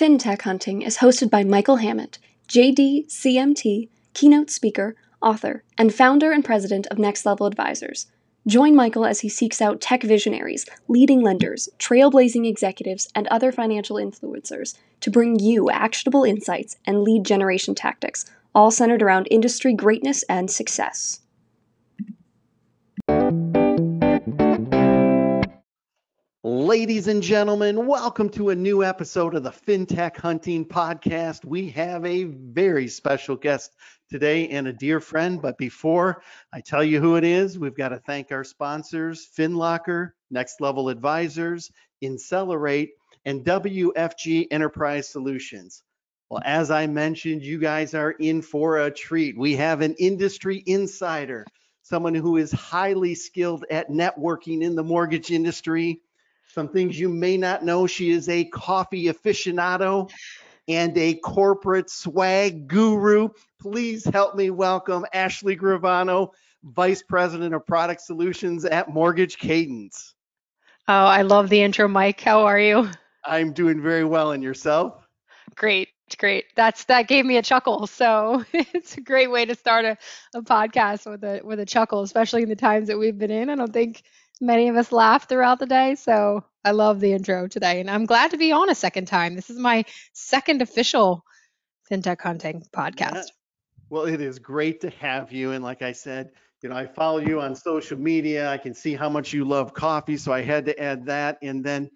FinTech Hunting is hosted by Michael Hammett, JD, CMT, keynote speaker, author, and founder and president of Next Level Advisors. Join Michael as he seeks out tech visionaries, leading lenders, trailblazing executives, and other financial influencers to bring you actionable insights and lead generation tactics, all centered around industry greatness and success. Ladies and gentlemen, welcome to a new episode of the FinTech Hunting Podcast. We have a very special guest today and a dear friend. But before I tell you who it is, we've got to thank our sponsors FinLocker, Next Level Advisors, Insellerate, and WFG Enterprise Solutions. Well, as I mentioned, you guys are in for a treat. We have an industry insider, someone who is highly skilled at networking in the mortgage industry some things you may not know. She is a coffee aficionado and a corporate swag guru. Please help me welcome Ashley Gravano, Vice President of Product Solutions at Mortgage Cadence. Oh, I love the intro, Mike. How are you? I'm doing very well, and yourself? Great, great. That's that gave me a chuckle. So it's a great way to start a, a podcast with a with a chuckle, especially in the times that we've been in. I don't think many of us laugh throughout the day. So I love the intro today. And I'm glad to be on a second time. This is my second official FinTech Hunting podcast. Yeah. Well, it is great to have you. And like I said, you know, I follow you on social media. I can see how much you love coffee. So I had to add that. And then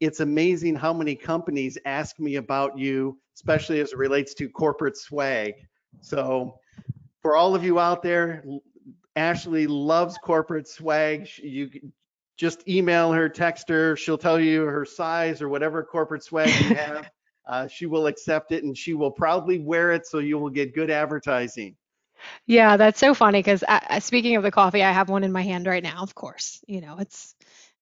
it's amazing how many companies ask me about you, especially as it relates to corporate swag. So for all of you out there, Ashley loves corporate swag. You just email her, text her. She'll tell you her size or whatever corporate swag you have. uh, she will accept it and she will proudly wear it so you will get good advertising. Yeah, that's so funny because uh, uh, speaking of the coffee, I have one in my hand right now. Of course, you know it's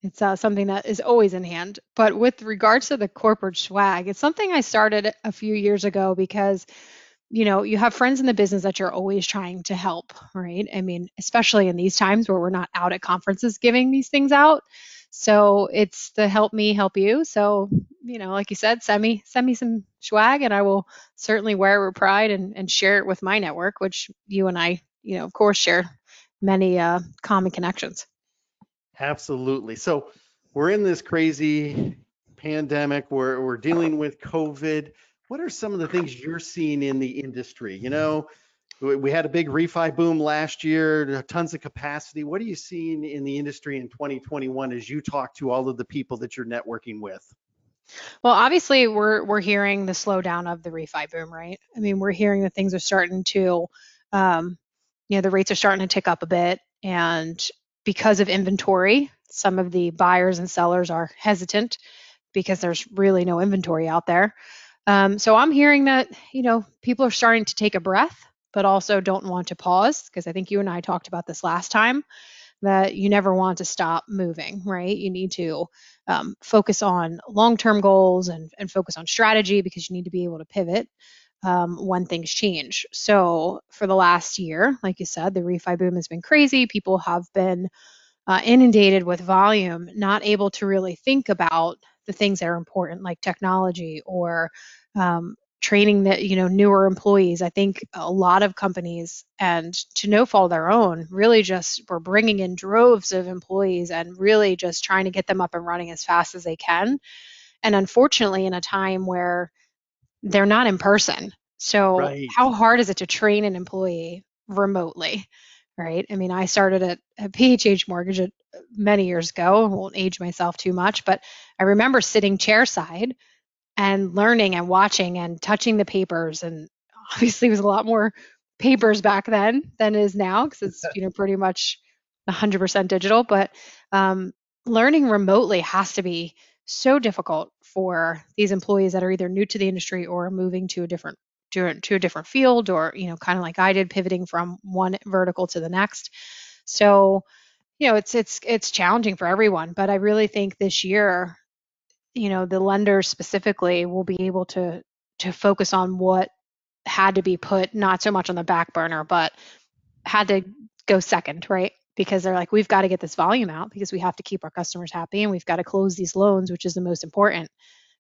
it's uh, something that is always in hand. But with regards to the corporate swag, it's something I started a few years ago because you know, you have friends in the business that you're always trying to help, right? I mean, especially in these times where we're not out at conferences giving these things out. So it's the help me help you. So, you know, like you said, send me send me some swag and I will certainly wear it with pride and, and share it with my network, which you and I, you know, of course share many uh, common connections. Absolutely. So we're in this crazy pandemic. We're we're dealing with COVID what are some of the things you're seeing in the industry? You know, we had a big refi boom last year, tons of capacity. What are you seeing in the industry in 2021 as you talk to all of the people that you're networking with? Well, obviously, we're we're hearing the slowdown of the refi boom, right? I mean, we're hearing that things are starting to, um, you know, the rates are starting to tick up a bit, and because of inventory, some of the buyers and sellers are hesitant because there's really no inventory out there. Um, so I'm hearing that, you know, people are starting to take a breath, but also don't want to pause because I think you and I talked about this last time that you never want to stop moving, right? You need to um, focus on long term goals and, and focus on strategy because you need to be able to pivot um, when things change. So, for the last year, like you said, the refi boom has been crazy. People have been uh, inundated with volume, not able to really think about the things that are important, like technology or um, training that you know newer employees. I think a lot of companies and to no fault of their own really just were bringing in droves of employees and really just trying to get them up and running as fast as they can. And unfortunately in a time where they're not in person. So right. how hard is it to train an employee remotely right? I mean i started at, at phh mortgage many years ago. I won't age myself too much but i remember sitting chairside and learning and watching and touching the papers and obviously it was a lot more papers back then than it is now because it's you know pretty much 100% digital but um, learning remotely has to be so difficult for these employees that are either new to the industry or moving to a different to, to a different field or you know kind of like I did pivoting from one vertical to the next. So you know it's it's it's challenging for everyone but I really think this year you know the lenders specifically will be able to to focus on what had to be put not so much on the back burner but had to go second right because they're like we've got to get this volume out because we have to keep our customers happy and we've got to close these loans which is the most important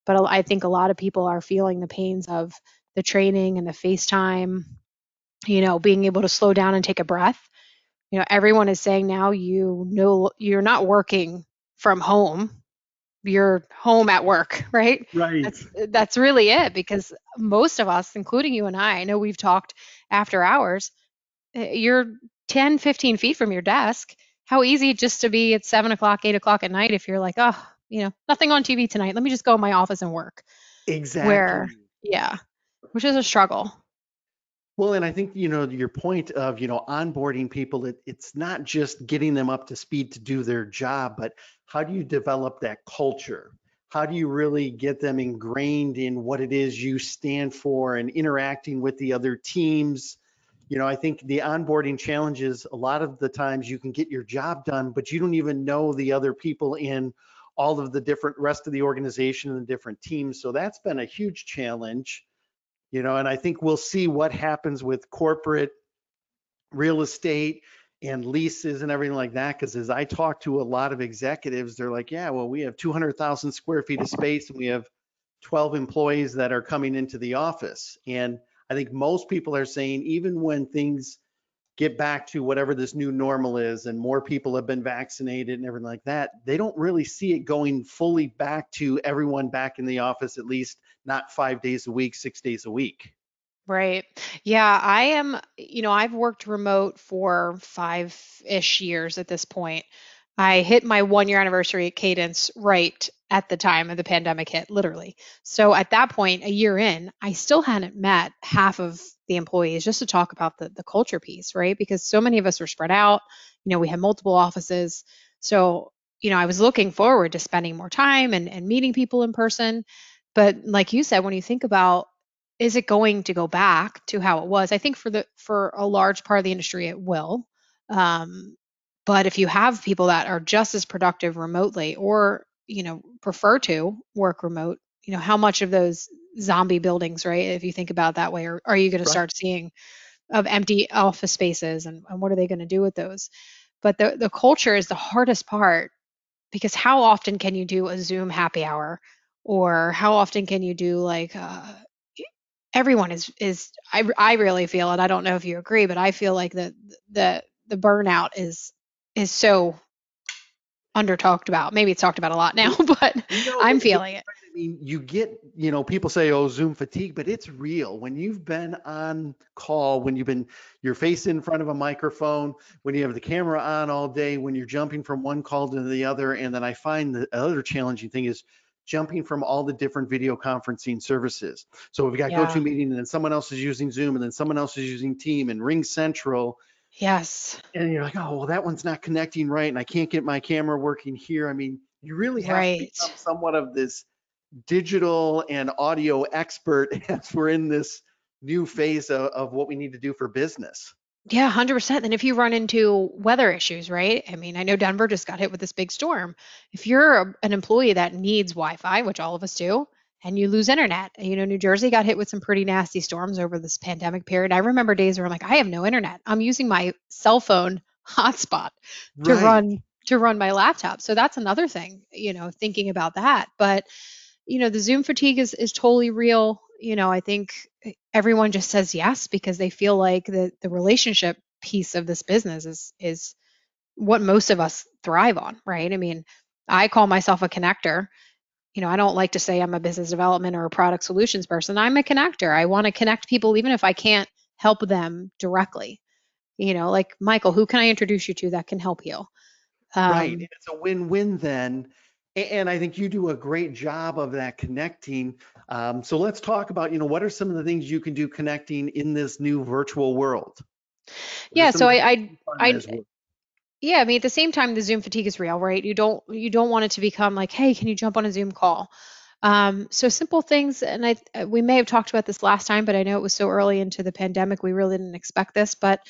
but I think a lot of people are feeling the pains of the training and the FaceTime, you know, being able to slow down and take a breath. You know, everyone is saying now you know you're not working from home. You're home at work, right? Right. That's that's really it because most of us, including you and I, I know we've talked after hours. eh, You're 10, 15 feet from your desk. How easy just to be at seven o'clock, eight o'clock at night if you're like, oh, you know, nothing on TV tonight. Let me just go in my office and work. Exactly. Where, yeah, which is a struggle. Well, and I think, you know, your point of, you know, onboarding people, it, it's not just getting them up to speed to do their job, but how do you develop that culture? How do you really get them ingrained in what it is you stand for and interacting with the other teams? You know, I think the onboarding challenges, a lot of the times you can get your job done, but you don't even know the other people in all of the different rest of the organization and the different teams. So that's been a huge challenge you know and i think we'll see what happens with corporate real estate and leases and everything like that because as i talk to a lot of executives they're like yeah well we have 200000 square feet of space and we have 12 employees that are coming into the office. And i think most people are saying even when things get back to whatever this new normal is and more people have been vaccinated and everything like that they don't really see it going fully back to everyone back in the office at least not five days a week six days a week Right. Yeah, I am, you know, I've worked remote for five-ish years at this point. I hit my one year anniversary at Cadence right at the time of the pandemic hit, literally. So at that point, a year in, I still hadn't met half of the employees just to talk about the, the culture piece, right? Because so many of us were spread out. You know, we had multiple offices. So, you know, I was looking forward to spending more time and, and meeting people in person. But like you said, when you think about is it going to go back to how it was? I think for the for a large part of the industry, it will. Um, but if you have people that are just as productive remotely, or you know prefer to work remote, you know how much of those zombie buildings, right? If you think about that way, or are you going to start seeing of empty office spaces, and, and what are they going to do with those? But the the culture is the hardest part because how often can you do a Zoom happy hour, or how often can you do like uh, everyone is is I I really feel it. I don't know if you agree, but I feel like the the the burnout is is so under talked about. Maybe it's talked about a lot now, but No, I'm feeling it. I mean, you get, you know, people say, oh, Zoom fatigue, but it's real. When you've been on call, when you've been, your face in front of a microphone, when you have the camera on all day, when you're jumping from one call to the other. And then I find the other challenging thing is jumping from all the different video conferencing services. So we've got Yeah. GoToMeeting and then someone else is using Zoom and then someone else is using Team and Ring Central. Yes. And you're like, oh, well, that one's not connecting right. And I can't get my camera working here. I mean, you really have to Right. become somewhat of this digital and audio expert as we're in this new phase of, of what we need to do for business. Yeah, 100%. And if you run into weather issues, right? I mean, I know Denver just got hit with this big storm. If you're a, an employee that needs Wi-Fi, which all of us do, and you lose internet, you know, New Jersey got hit with some pretty nasty storms over this pandemic period. I remember days where I'm like, I have no internet. I'm using my cell phone hotspot to Right. run to run my laptop. So that's another thing, you know, thinking about that. But you know, the Zoom fatigue is is totally real. You know, I think everyone just says yes because they feel like the the relationship piece of this business is is what most of us thrive on, right? I mean, I call myself a connector. You know, I don't like to say I'm a business development or a product solutions person. I'm a connector. I want to connect people even if I can't help them directly. You know, like Michael, who can I introduce you to that can help you? right. Um, It's a win-win then. And I think you do a great job of that connecting. Um, so let's talk about, you know, what are some of the things you can do connecting in this new virtual world? Yeah, so I, I things you find I that has worked? Yeah, I mean, at the same time, the Zoom fatigue is real, right? You don't you don't want it to become like, hey, can you jump on a Zoom call? Um, so simple things, and I uh, we may have talked about this last time, but I know it was so early into the pandemic, we really didn't expect this. But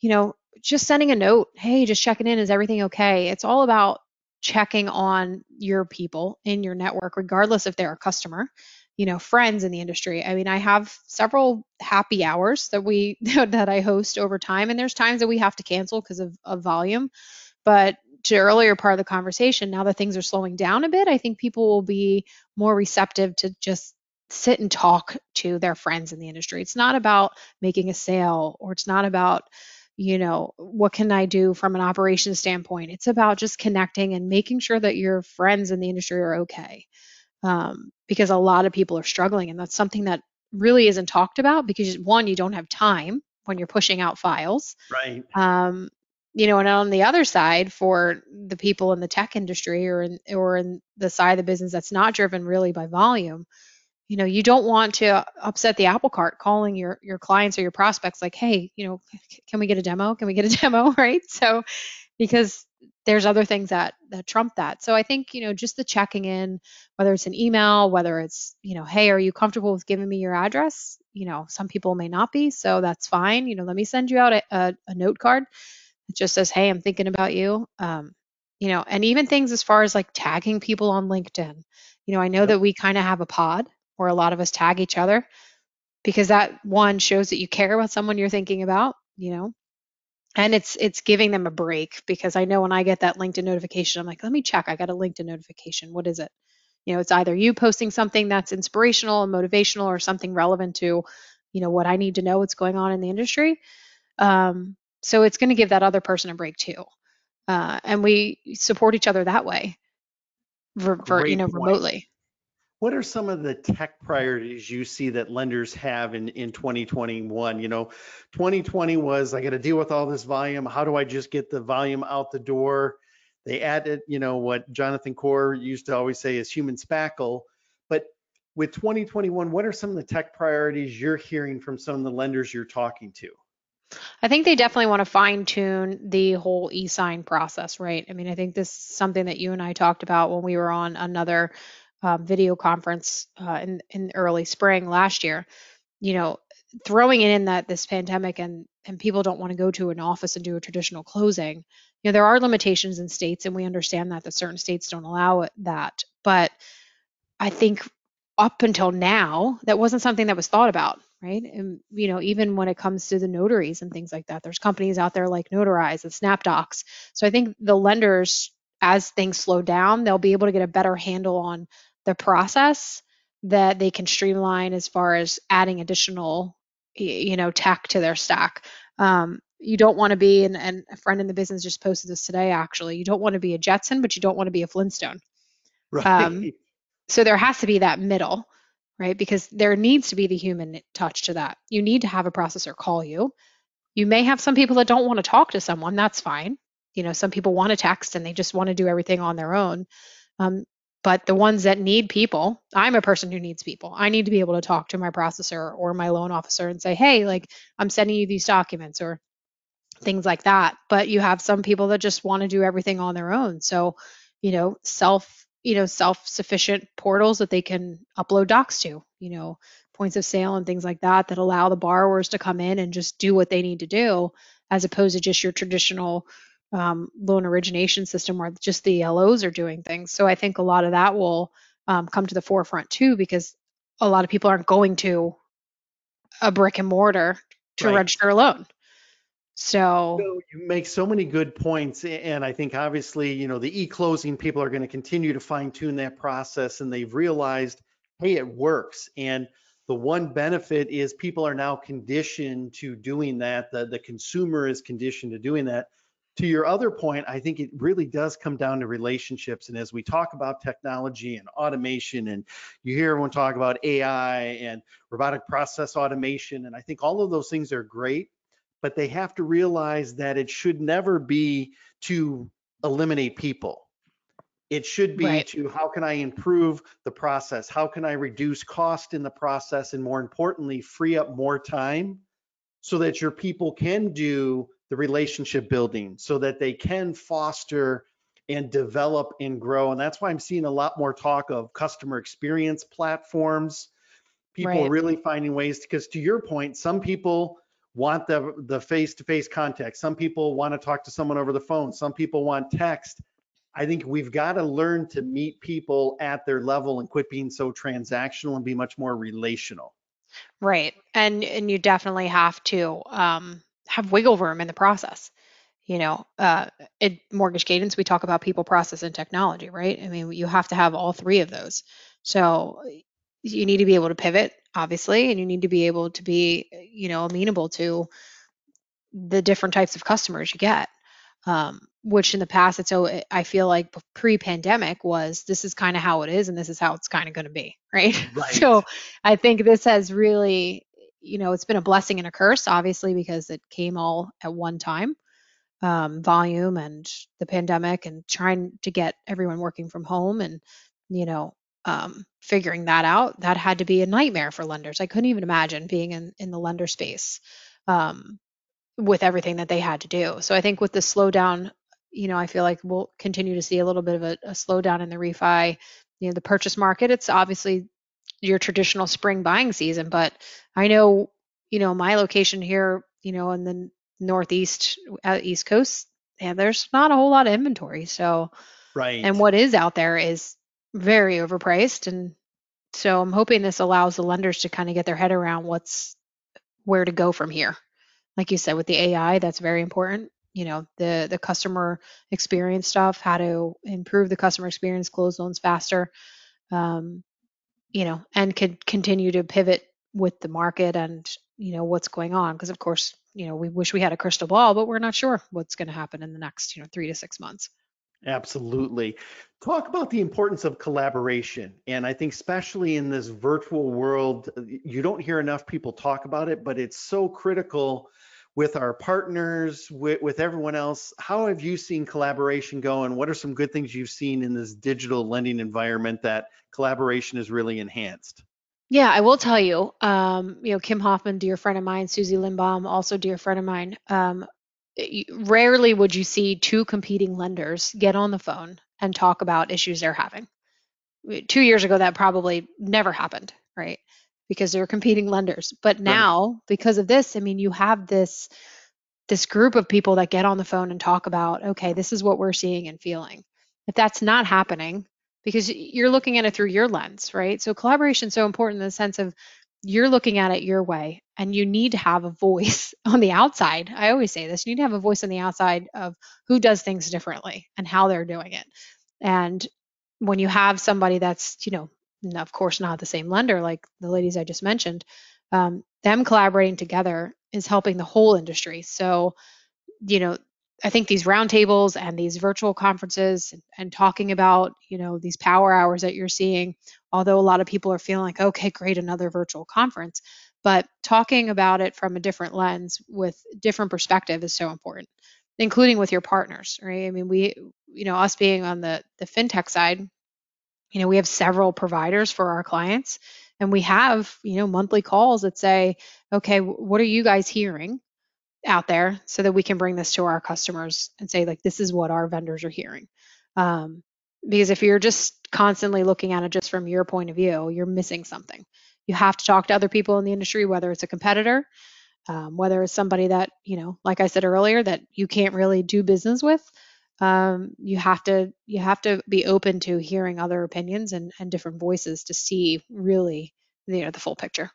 you know, just sending a note, hey, just checking in, is everything okay? It's all about checking on your people in your network, regardless if they're a customer, you know, friends in the industry. I mean, I have several happy hours that we that I host over time, and there's times that we have to cancel because of, of volume. But to earlier part of the conversation, now that things are slowing down a bit, I think people will be more receptive to just sit and talk to their friends in the industry. It's not about making a sale or it's not about, you know, what can I do from an operations standpoint. It's about just connecting and making sure that your friends in the industry are okay. Um, because a lot of people are struggling, and that's something that really isn't talked about because one, you don't have time when you're pushing out files. Right. Um, you know, and on the other side, for the people in the tech industry or in or in the side of the business that's not driven really by volume, you know, you don't want to upset the apple cart calling your your clients or your prospects like, hey, you know, can we get a demo? Can we get a demo? Right. So because there's other things that that trump that. So I think, you know, just the checking in, whether it's an email, whether it's, you know, hey, are you comfortable with giving me your address? You know, some people may not be, so that's fine. You know, let me send you out a, a, a note card it just says, "Hey, I'm thinking about you." Um, you know, and even things as far as like tagging people on LinkedIn. You know, I know Yep. that we kind of have a pod where a lot of us tag each other because that one shows that you care about someone you're thinking about, you know. And it's it's giving them a break because I know when I get that LinkedIn notification, I'm like, let me check. I got a LinkedIn notification. What is it? You know, it's either you posting something that's inspirational and motivational or something relevant to, you know, what I need to know what's going on in the industry. Um, so it's going to give that other person a break too. Uh, and we support each other that way, ver, ver, you know, point. remotely. What are some of the tech priorities you see that lenders have in, in 2021? You know, 2020 was, I got to deal with all this volume. How do I just get the volume out the door? They added, you know, what Jonathan Corr used to always say is human spackle. But with 2021, what are some of the tech priorities you're hearing from some of the lenders you're talking to? I think they definitely want to fine tune the whole e-sign process, right? I mean, I think this is something that you and I talked about when we were on another um, video conference uh, in in early spring last year. You know, throwing it in that this pandemic and and people don't want to go to an office and do a traditional closing. You know, there are limitations in states, and we understand that that certain states don't allow it, that. But I think up until now, that wasn't something that was thought about, right? And you know, even when it comes to the notaries and things like that, there's companies out there like Notarize and SnapDocs. So I think the lenders, as things slow down, they'll be able to get a better handle on the process that they can streamline as far as adding additional, you know, tech to their stack. Um, you don't want to be, and, and a friend in the business just posted this today. Actually, you don't want to be a Jetson, but you don't want to be a Flintstone. Right. Um, so there has to be that middle, right? Because there needs to be the human touch to that. You need to have a processor call you. You may have some people that don't want to talk to someone. That's fine. You know, some people want to text and they just want to do everything on their own. Um, but the ones that need people, I'm a person who needs people. I need to be able to talk to my processor or my loan officer and say, hey, like I'm sending you these documents or things like that. But you have some people that just want to do everything on their own. So, you know, self, you know, self-sufficient portals that they can upload docs to, you know, points of sale and things like that that allow the borrowers to come in and just do what they need to do, as opposed to just your traditional um, loan origination system where just the LOs are doing things. So I think a lot of that will um, come to the forefront too, because a lot of people aren't going to a brick and mortar to Right. register a loan. So So you make so many good points, and I think obviously, you know, the e-closing people are going to continue to fine tune that process, and they've realized, hey, it works. And the one benefit is people are now conditioned to doing that. The the consumer is conditioned to doing that. To your other point, I think it really does come down to relationships. And as we talk about technology and automation, and you hear everyone talk about AI and robotic process automation, and I think all of those things are great but they have to realize that it should never be to eliminate people. It should be Right. to how can I improve the process? How can I reduce cost in the process? And more importantly, free up more time so that your people can do the relationship building, so that they can foster and develop and grow. And that's why I'm seeing a lot more talk of customer experience platforms people Right. really finding ways because to your point some people want the the face-to-face contact some people want to talk to someone over the phone some people want text i think we've got to learn to meet people at their level and quit being so transactional and be much more relational Right. And and you definitely have to um, have wiggle room in the process. you know, uh, at Mortgage Cadence, we talk about people, process, and technology, right? I mean, you have to have all three of those. So you need to be able to pivot, obviously, and you need to be able to be, you know, amenable to the different types of customers you get. Um, which in the past, it's so I feel like pre-pandemic was this is kind of how it is, and this is how it's kind of going to be, right? Right. so I think this has really, you know, it's been a blessing and a curse, obviously, because it came all at one time um, volume and the pandemic and trying to get everyone working from home and you know um, figuring that out that had to be a nightmare for lenders. I couldn't even imagine being in, in the lender space um, with everything that they had to do. So i think with the slowdown you know i feel like we'll continue to see a little bit of a, a slowdown in the refi you know the purchase market. It's obviously your traditional spring buying season but i know you know my location here you know and the northeast uh, east coast and there's not a whole lot of inventory. So right. and what is out there is very overpriced. And so i'm hoping this allows the lenders to kind of get their head around what's where to go from here. Like you said with the ai that's very important. You know the the customer experience stuff how to improve the customer experience close loans faster. Um, you know and could continue to pivot with the market and you know what's going on because of course you know we wish we had a crystal ball but we're not sure what's going to happen in the next you know three to six months. Absolutely. Talk about the importance of collaboration and i think especially in this virtual world you don't hear enough people talk about it but it's so critical with our partners with, with everyone else how have you seen collaboration go and what are some good things you've seen in this digital lending environment that collaboration is really enhanced yeah, I will tell you, um, you know, Kim Hoffman, dear friend of mine, Susie Lindbaum, also dear friend of mine. Um, rarely would you see two competing lenders get on the phone and talk about issues they're having. Two years ago, that probably never happened, right? Because they're competing lenders. But now, right. because of this, I mean, you have this this group of people that get on the phone and talk about, okay, this is what we're seeing and feeling. If that's not happening, because you're looking at it through your lens, right? So collaboration is so important in the sense of you're looking at it your way and you need to have a voice on the outside. I always say this, you need to have a voice on the outside of who does things differently and how they're doing it. And when you have somebody that's, you know, of course not the same lender like the ladies I just mentioned, um, them collaborating together is helping the whole industry. So, you know, I think these roundtables and these virtual conferences and, and, talking about, you know, these power hours that you're seeing, although a lot of people are feeling like, okay, great, another virtual conference, but talking about it from a different lens with different perspective is so important, including with your partners, right? I mean, we, you know, us being on the the fintech side, you know, we have several providers for our clients, and we have, you know, monthly calls that say, okay, what are you guys hearing? out there so that we can bring this to our customers and say like this is what our vendors are hearing um, because if you're just constantly looking at it just from your point of view you're missing something you have to talk to other people in the industry whether it's a competitor um, whether it's somebody that you know like i said earlier that you can't really do business with um, you have to you have to be open to hearing other opinions and, and different voices to see really you know the full picture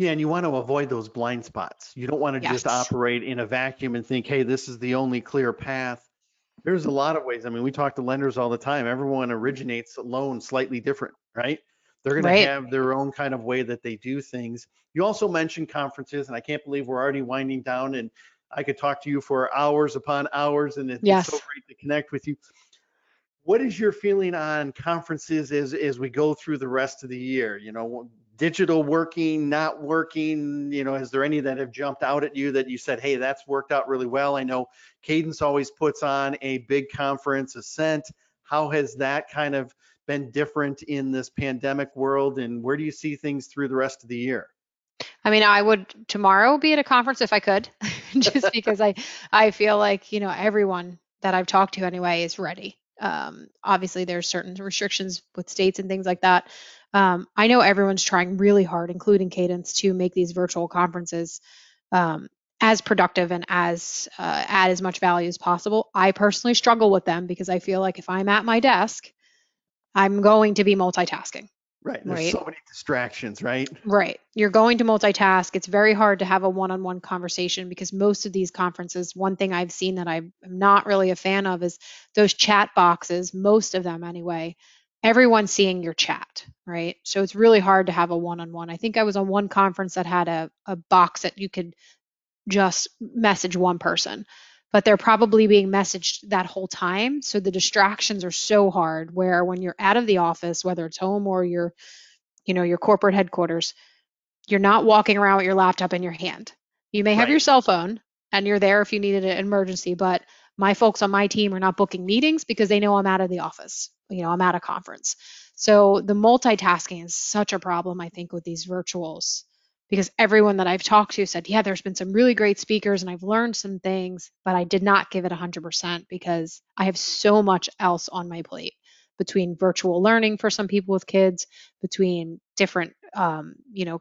yeah, and you want to avoid those blind spots. You don't want to yes. just operate in a vacuum and think, hey, this is the only clear path. There's a lot of ways. I mean, we talk to lenders all the time. Everyone originates a loan slightly different, right? They're going right. to have their own kind of way that they do things. You also mentioned conferences, and I can't believe we're already winding down. And I could talk to you for hours upon hours, and it's yes. so great to connect with you. What is your feeling on conferences as as we go through the rest of the year? You know, digital working, not working? You know, is there any that have jumped out at you that you said, hey, that's worked out really well? I know Cadence always puts on a big conference, Ascent. How has that kind of been different in this pandemic world, and where do you see things through the rest of the year? I mean, I would tomorrow be at a conference if I could, just because I I feel like you know everyone that I've talked to anyway is ready. Um, obviously, there's certain restrictions with states and things like that, um, I know everyone's trying really hard, including Cadence, to make these virtual conferences um, as productive and as uh, add as much value as possible. I personally struggle with them because I feel like if I'm at my desk, I'm going to be multitasking. Right. There's Right. so many distractions, right? Right. You're going to multitask. It's very hard to have a one on one conversation because most of these conferences, one thing I've seen that I'm not really a fan of is those chat boxes, most of them anyway. Everyone's seeing your chat, right? So it's really hard to have a one on one. I think I was on one conference that had a, a box that you could just message one person, but they're probably being messaged that whole time. So the distractions are so hard where when you're out of the office, whether it's home or you're you know, your corporate headquarters, you're not walking around with your laptop in your hand. You may have Right. your cell phone and you're there if you needed an emergency, but my folks on my team are not booking meetings because they know I'm out of the office. You know, I'm at a conference. So the multitasking is such a problem, I think, with these virtuals because everyone that I've talked to said, yeah, there's been some really great speakers and I've learned some things, but I did not give it 100% because I have so much else on my plate between virtual learning for some people with kids, between different, um, you know,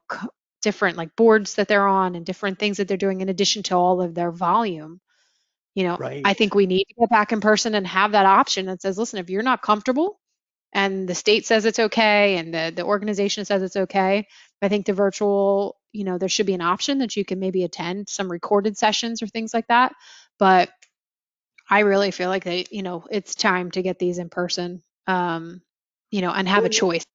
different like boards that they're on and different things that they're doing in addition to all of their volume. You know, Right. I think we need to get back in person and have that option that says, listen, if you're not comfortable and the state says it's okay and the, the organization says it's okay, I think the virtual, you know, there should be an option that you can maybe attend some recorded sessions or things like that. But I really feel like they, you know, it's time to get these in person, um, you know, and have a choice.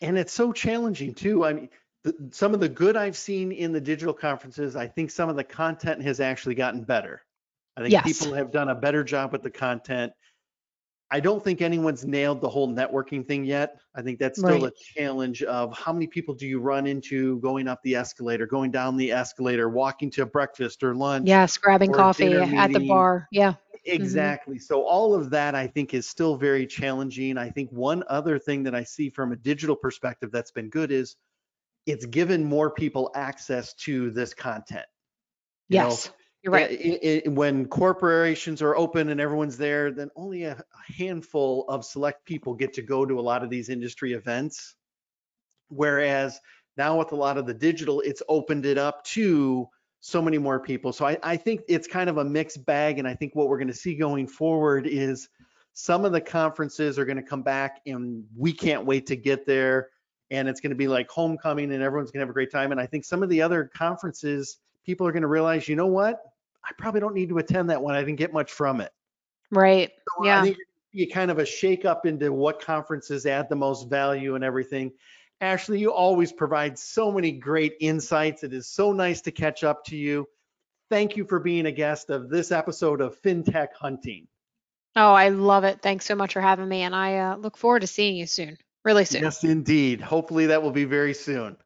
And it's so challenging too. I mean, the, some of the good I've seen in the digital conferences, I think some of the content has actually gotten better. I think Yes. people have done a better job with the content. I don't think anyone's nailed the whole networking thing yet. I think that's still a challenge of how many people do you run into going up the escalator, going down the escalator, walking to breakfast or lunch. Yes, grabbing coffee at the bar. Yeah. Mm-hmm. Exactly. So all of that I think is still very challenging. I think one other thing that I see from a digital perspective that's been good is it's given more people access to this content. You know, Yes. You're right. i- i- when corporations are open and everyone's there, then only a a handful of select people get to go to a lot of these industry events. Whereas now with a lot of the digital, it's opened it up to so many more people. So I, I think it's kind of a mixed bag. And I think what we're going to see going forward is some of the conferences are going to come back and we can't wait to get there. And it's going to be like homecoming and everyone's going to have a great time. And I think some of the other conferences, people are going to realize, you know what? I probably don't need to attend that one. I didn't get much from it. Right. So I Yeah. think you kind of a shake up into what conferences add the most value and everything. Ashley, you always provide so many great insights. It is so nice to catch up to you. Thank you for being a guest of this episode of FinTech Hunting. Oh, I love it. Thanks so much for having me. And I uh, look forward to seeing you soon. Really soon. Yes, indeed. Hopefully that will be very soon.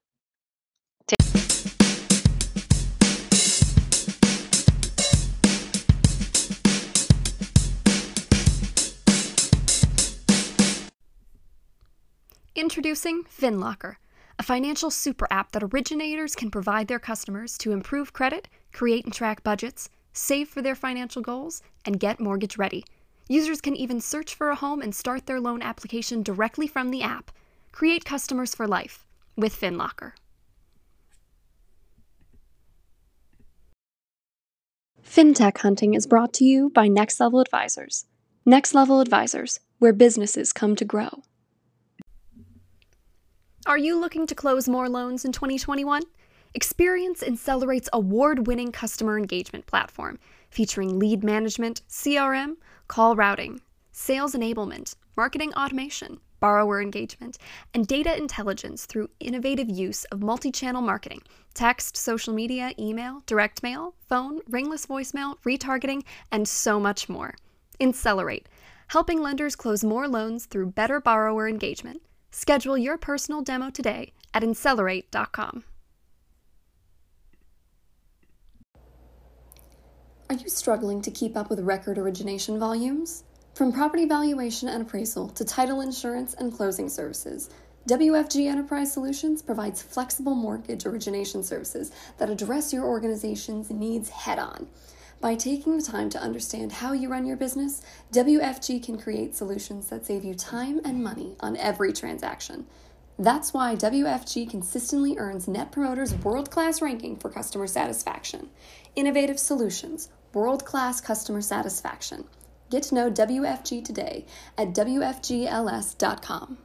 Introducing FinLocker, a financial super app that originators can provide their customers to improve credit, create and track budgets, save for their financial goals, and get mortgage ready. Users can even search for a home and start their loan application directly from the app. Create customers for life with FinLocker. FinTech Hunting is brought to you by Next Level Advisors. Next Level Advisors, where businesses come to grow. Are you looking to close more loans in 2021? Experience Insellerate's award winning customer engagement platform featuring lead management, CRM, call routing, sales enablement, marketing automation, borrower engagement, and data intelligence through innovative use of multi channel marketing text, social media, email, direct mail, phone, ringless voicemail, retargeting, and so much more. Accelerate, helping lenders close more loans through better borrower engagement. Schedule your personal demo today at Insellerate.com. Are you struggling to keep up with record origination volumes? From property valuation and appraisal to title insurance and closing services, WFG Enterprise Solutions provides flexible mortgage origination services that address your organization's needs head on. By taking the time to understand how you run your business, WFG can create solutions that save you time and money on every transaction. That's why WFG consistently earns Net Promoter's world class ranking for customer satisfaction. Innovative solutions, world class customer satisfaction. Get to know WFG today at WFGLS.com.